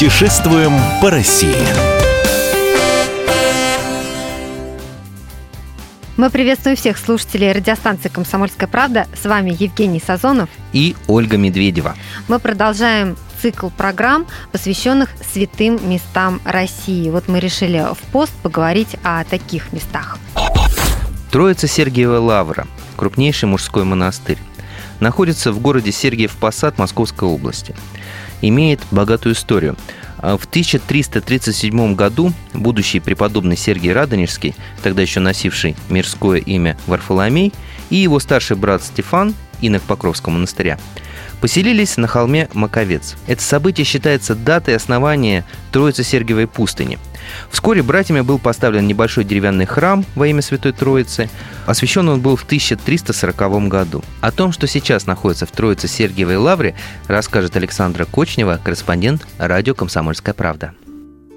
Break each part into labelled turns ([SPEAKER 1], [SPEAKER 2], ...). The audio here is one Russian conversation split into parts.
[SPEAKER 1] Путешествуем по России.
[SPEAKER 2] Мы приветствуем всех слушателей радиостанции «Комсомольская правда». С вами Евгений Сазонов
[SPEAKER 3] и Ольга Медведева.
[SPEAKER 2] Мы продолжаем цикл программ, посвященных святым местам России. Вот мы решили в пост поговорить о таких местах.
[SPEAKER 3] Троица Сергиева Лавра – крупнейший мужской монастырь. Находится в городе Сергиев Посад Московской области. Имеет богатую историю. А в 1337 году будущий преподобный Сергий Радонежский, тогда еще носивший мирское имя Варфоломей, и его старший брат Стефан, инок Покровского монастыря, поселились на холме Маковец. Это событие считается датой основания Троицы Сергиевой пустыни. Вскоре братьями был поставлен небольшой деревянный храм во имя Святой Троицы. Освящен он был в 1340 году. О том, что сейчас находится в Троице Сергиевой Лавре, расскажет Александра Кочнева, корреспондент радио «Комсомольская правда».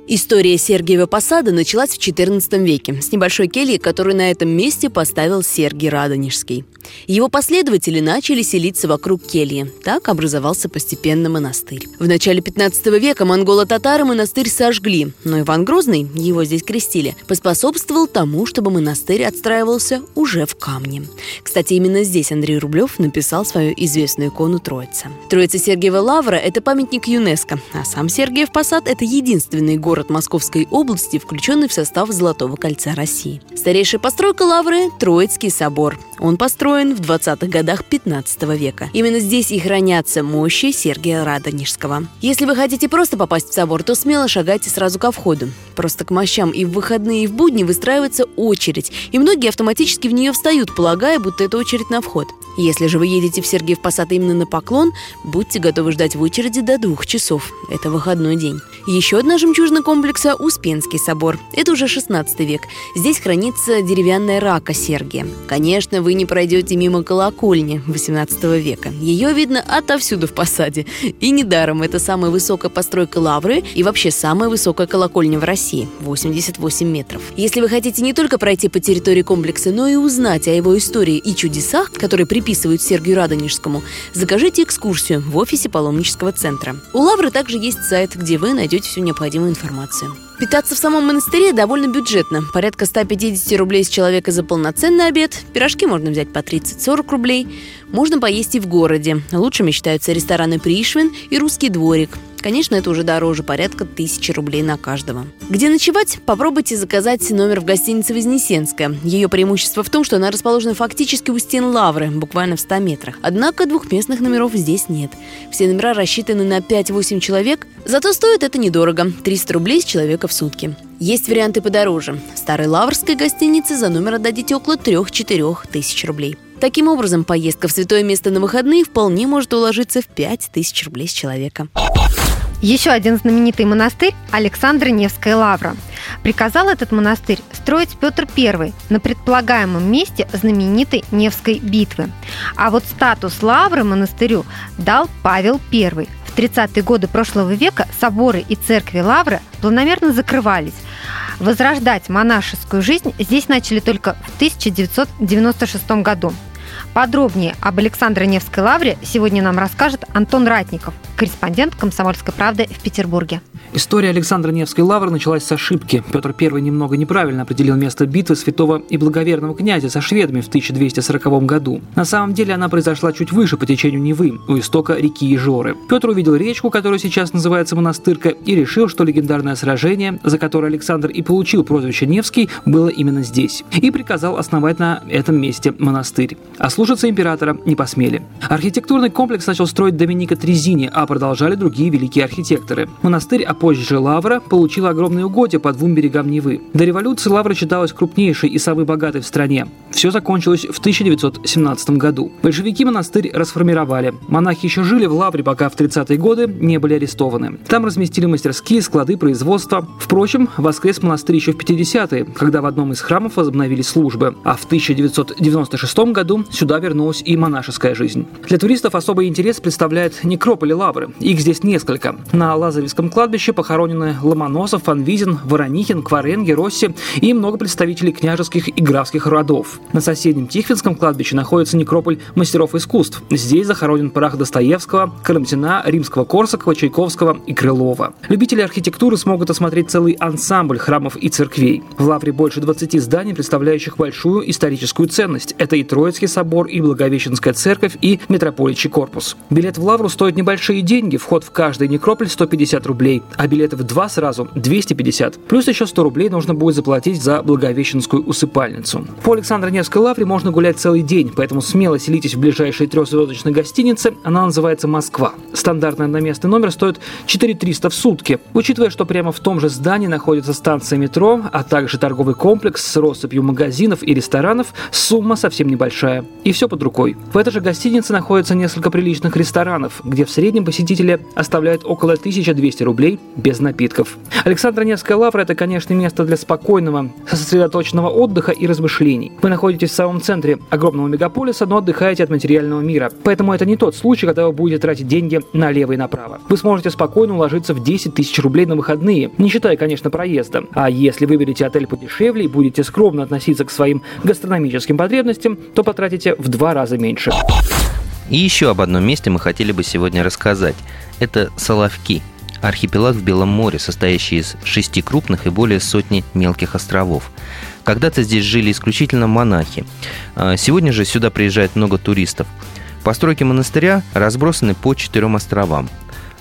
[SPEAKER 4] История Сергиева посада началась в XIV веке с небольшой кельи, которую на этом месте поставил Сергий Радонежский. Его последователи начали селиться вокруг кельи. Так образовался постепенно монастырь. В начале 15 века монголо-татары монастырь сожгли, но Иван Грозный, его здесь крестили, поспособствовал тому, чтобы монастырь отстраивался уже в камне. Кстати, именно здесь Андрей Рублев написал свою известную икону Троица. Троица Сергиева Лавра – это памятник ЮНЕСКО, а сам Сергиев Посад – это единственный город город Московской области, включенный в состав Золотого кольца России. Старейшая постройка Лавры – Троицкий собор. Он построен в 20-х годах 15 века. Именно здесь и хранятся мощи Сергия Радонежского. Если вы хотите просто попасть в собор, то смело шагайте сразу ко входу. Просто к мощам и в выходные, и в будни выстраивается очередь, и многие автоматически в нее встают, полагая, будто это очередь на вход. Если же вы едете в Сергиев Посад именно на поклон, будьте готовы ждать в очереди до двух часов. Это выходной день. Еще одна жемчужина комплекса – Успенский собор. Это уже 16 век. Здесь хранится деревянная рака Сергия. Конечно, вы не пройдете мимо колокольни 18 века. Ее видно отовсюду в посаде. И недаром это самая высокая постройка Лавры и вообще самая высокая колокольня в России – 88 метров. Если вы хотите не только пройти по территории комплекса, но и узнать о его истории и чудесах, которые при приписывают Сергию Радонежскому, закажите экскурсию в офисе паломнического центра. У Лавры также есть сайт, где вы найдете всю необходимую информацию. Питаться в самом монастыре довольно бюджетно. Порядка 150 рублей с человека за полноценный обед. Пирожки можно взять по 30-40 рублей. Можно поесть и в городе. Лучшими считаются рестораны «Пришвин» и «Русский дворик». Конечно, это уже дороже, порядка тысячи рублей на каждого. Где ночевать? Попробуйте заказать номер в гостинице «Вознесенская». Ее преимущество в том, что она расположена фактически у стен Лавры, буквально в 100 метрах. Однако двухместных номеров здесь нет. Все номера рассчитаны на 5-8 человек, зато стоит это недорого – 300 рублей с человека в сутки. Есть варианты подороже. В старой лаврской гостинице за номер отдадите около 3-4 тысяч рублей. Таким образом, поездка в святое место на выходные вполне может уложиться в 5 тысяч рублей с человека.
[SPEAKER 2] Еще один знаменитый монастырь – Александра Невская лавра. Приказал этот монастырь строить Петр I на предполагаемом месте знаменитой Невской битвы. А вот статус лавры монастырю дал Павел I. В 30-е годы прошлого века соборы и церкви лавры планомерно закрывались. Возрождать монашескую жизнь здесь начали только в 1996 году. Подробнее об Александре Невской лавре сегодня нам расскажет Антон Ратников, корреспондент «Комсомольской правды» в Петербурге.
[SPEAKER 5] История Александра Невской лавры началась с ошибки. Петр I немного неправильно определил место битвы святого и благоверного князя со шведами в 1240 году. На самом деле она произошла чуть выше по течению Невы, у истока реки Ижоры. Петр увидел речку, которая сейчас называется Монастырка, и решил, что легендарное сражение, за которое Александр и получил прозвище Невский, было именно здесь. И приказал основать на этом месте монастырь. А слушаться императора не посмели. Архитектурный комплекс начал строить Доминика Трезини, а продолжали другие великие архитекторы. Монастырь, а позже Лавра, получила огромные угодья по двум берегам Невы. До революции Лавра считалась крупнейшей и самой богатой в стране. Все закончилось в 1917 году. Большевики монастырь расформировали. Монахи еще жили в Лавре, пока в 30-е годы не были арестованы. Там разместили мастерские, склады, производства. Впрочем, воскрес монастырь еще в 50-е, когда в одном из храмов возобновили службы. А в 1996 году сюда вернулась и монашеская жизнь. Для туристов особый интерес представляет некрополи Лавры. Их здесь несколько. На Лазаревском кладбище похоронены Ломоносов, Фанвизин, Воронихин, Кваренги, Росси и много представителей княжеских и графских родов. На соседнем Тихвинском кладбище находится некрополь мастеров искусств. Здесь захоронен прах Достоевского, Карамзина, Римского-Корсакова, Чайковского и Крылова. Любители архитектуры смогут осмотреть целый ансамбль храмов и церквей. В Лавре больше 20 зданий, представляющих большую историческую ценность. Это и Троицкий собор, и Благовещенская церковь, и Метрополичий корпус. Билет в Лавру стоит небольшие деньги, вход в каждый некрополь 150 рублей, а билеты в два сразу 250. Плюс еще 100 рублей нужно будет заплатить за Благовещенскую усыпальницу. По Александра Невской лавре можно гулять целый день, поэтому смело селитесь в ближайшей трехзвездочной гостинице. Она называется «Москва». Стандартный одноместный номер стоит 4300 в сутки. Учитывая, что прямо в том же здании находится станция метро, а также торговый комплекс с россыпью магазинов и ресторанов, сумма совсем небольшая. И все под рукой. В этой же гостинице находится несколько приличных ресторанов, где в среднем посетители оставляют около 1200 рублей без напитков. Александра Невская лавра – это, конечно, место для спокойного, сосредоточенного отдыха и размышлений. Вы находитесь в самом центре огромного мегаполиса, но отдыхаете от материального мира. Поэтому это не тот случай, когда вы будете тратить деньги налево и направо. Вы сможете спокойно уложиться в 10 тысяч рублей на выходные, не считая, конечно, проезда. А если выберете отель подешевле и будете скромно относиться к своим гастрономическим потребностям, то потратите в два раза меньше.
[SPEAKER 3] И еще об одном месте мы хотели бы сегодня рассказать. Это Соловки – архипелаг в Белом море, состоящий из шести крупных и более сотни мелких островов. Когда-то здесь жили исключительно монахи. А сегодня же сюда приезжает много туристов. Постройки монастыря разбросаны по четырем островам.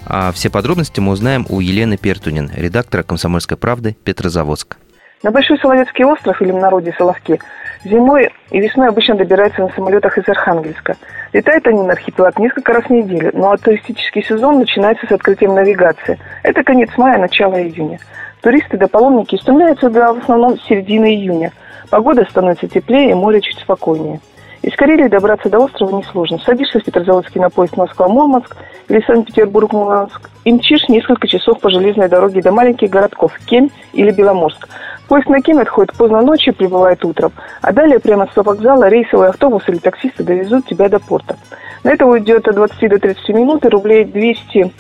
[SPEAKER 3] А все подробности мы узнаем у Елены Пертунин, редактора «Комсомольской правды» Петрозаводск.
[SPEAKER 6] На Большой Соловецкий остров, или в народе Соловки, зимой и весной обычно добираются на самолетах из Архангельска. Летают они на архипелаг несколько раз в неделю, ну а туристический сезон начинается с открытием навигации. Это конец мая, начало июня. Туристы да паломники устремляются туда в основном середины июня. Погода становится теплее море чуть спокойнее. Из Карелии добраться до острова несложно. Садишься в Петрозаводский на поезд Москва-Мурманск или Санкт-Петербург-Мурманск и мчишь несколько часов по железной дороге до маленьких городков Кем или Беломорск. Поезд на Кем отходит поздно ночью, прибывает утром, а далее прямо с вокзала рейсовый автобус или таксисты довезут тебя до порта. На это уйдет от 20 до 30 минут и рублей 200,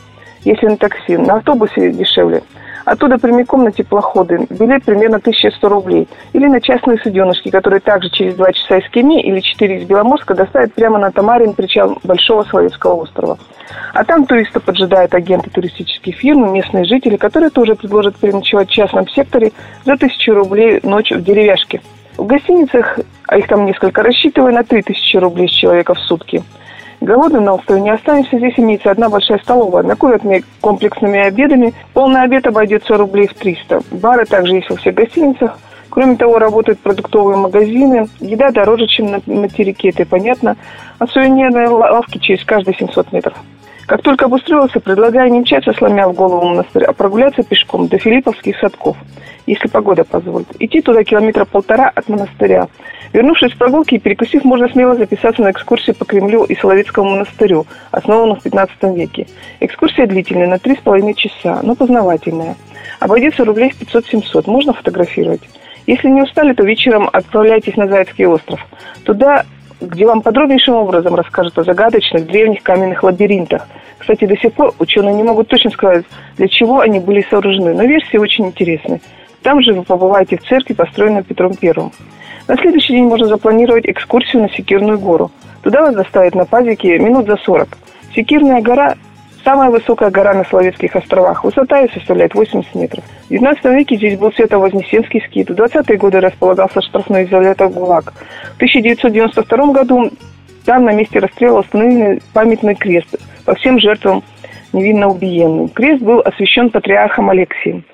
[SPEAKER 6] если на такси. На автобусе дешевле. Оттуда прямиком на теплоходы. Билет примерно 1100 рублей. Или на частные суденышки, которые также через 2 часа из Кеми или 4 из Беломорска доставят прямо на Тамарин, причал Большого Соловецкого острова. А там туриста поджидают агенты туристических фирм, местные жители, которые тоже предложат переночевать в частном секторе за 1000 рублей ночь в деревяшке. В гостиницах, а их там несколько, рассчитывая на 3000 рублей с человека в сутки – Голодным на острове не останешься. Здесь имеется одна большая столовая. Накурят мне комплексными обедами. Полный обед обойдется рублей в 300. Бары также есть во всех гостиницах. Кроме того, работают продуктовые магазины. Еда дороже, чем на материке, это понятно. А сувенирные лавки через каждые 700 метров. Как только обустроился, предлагаю не мчаться, сломя в голову монастырь, а прогуляться пешком до Филипповских садков, если погода позволит. Идти туда километра полтора от монастыря. Вернувшись с прогулки и перекусив, можно смело записаться на экскурсию по Кремлю и Соловецкому монастырю, основанному в 15 веке. Экскурсия длительная, на 3,5 часа, но познавательная. Обойдется рублей в 500-700, можно фотографировать. Если не устали, то вечером отправляйтесь на Зайцкий остров. Туда где вам подробнейшим образом расскажут о загадочных древних каменных лабиринтах. Кстати, до сих пор ученые не могут точно сказать, для чего они были сооружены, но версии очень интересны. Там же вы побываете в церкви, построенной Петром Первым. На следующий день можно запланировать экскурсию на Секирную гору. Туда вас доставят на пазике минут за 40. Секирная гора – самая высокая гора на Соловецких островах. Высота ее составляет 80 метров. В 19 веке здесь был Свято-Вознесенский скит. В 20-е годы располагался штрафной изолятор ГУЛАГ. В 1992 году там на месте расстрела установили памятный крест по всем жертвам невинно убиенным. Крест был освящен патриархом Алексием.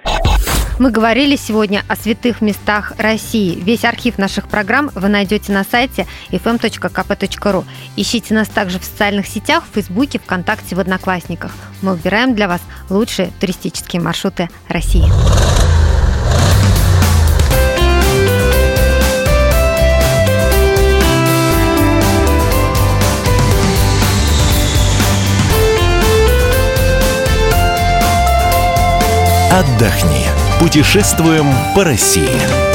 [SPEAKER 2] Мы говорили сегодня о святых местах России. Весь архив наших программ вы найдете на сайте fm.kp.ru. Ищите нас также в социальных сетях, в Фейсбуке, ВКонтакте, в Одноклассниках. Мы выбираем для вас лучшие туристические маршруты России.
[SPEAKER 1] Отдохни. Путешествуем по России.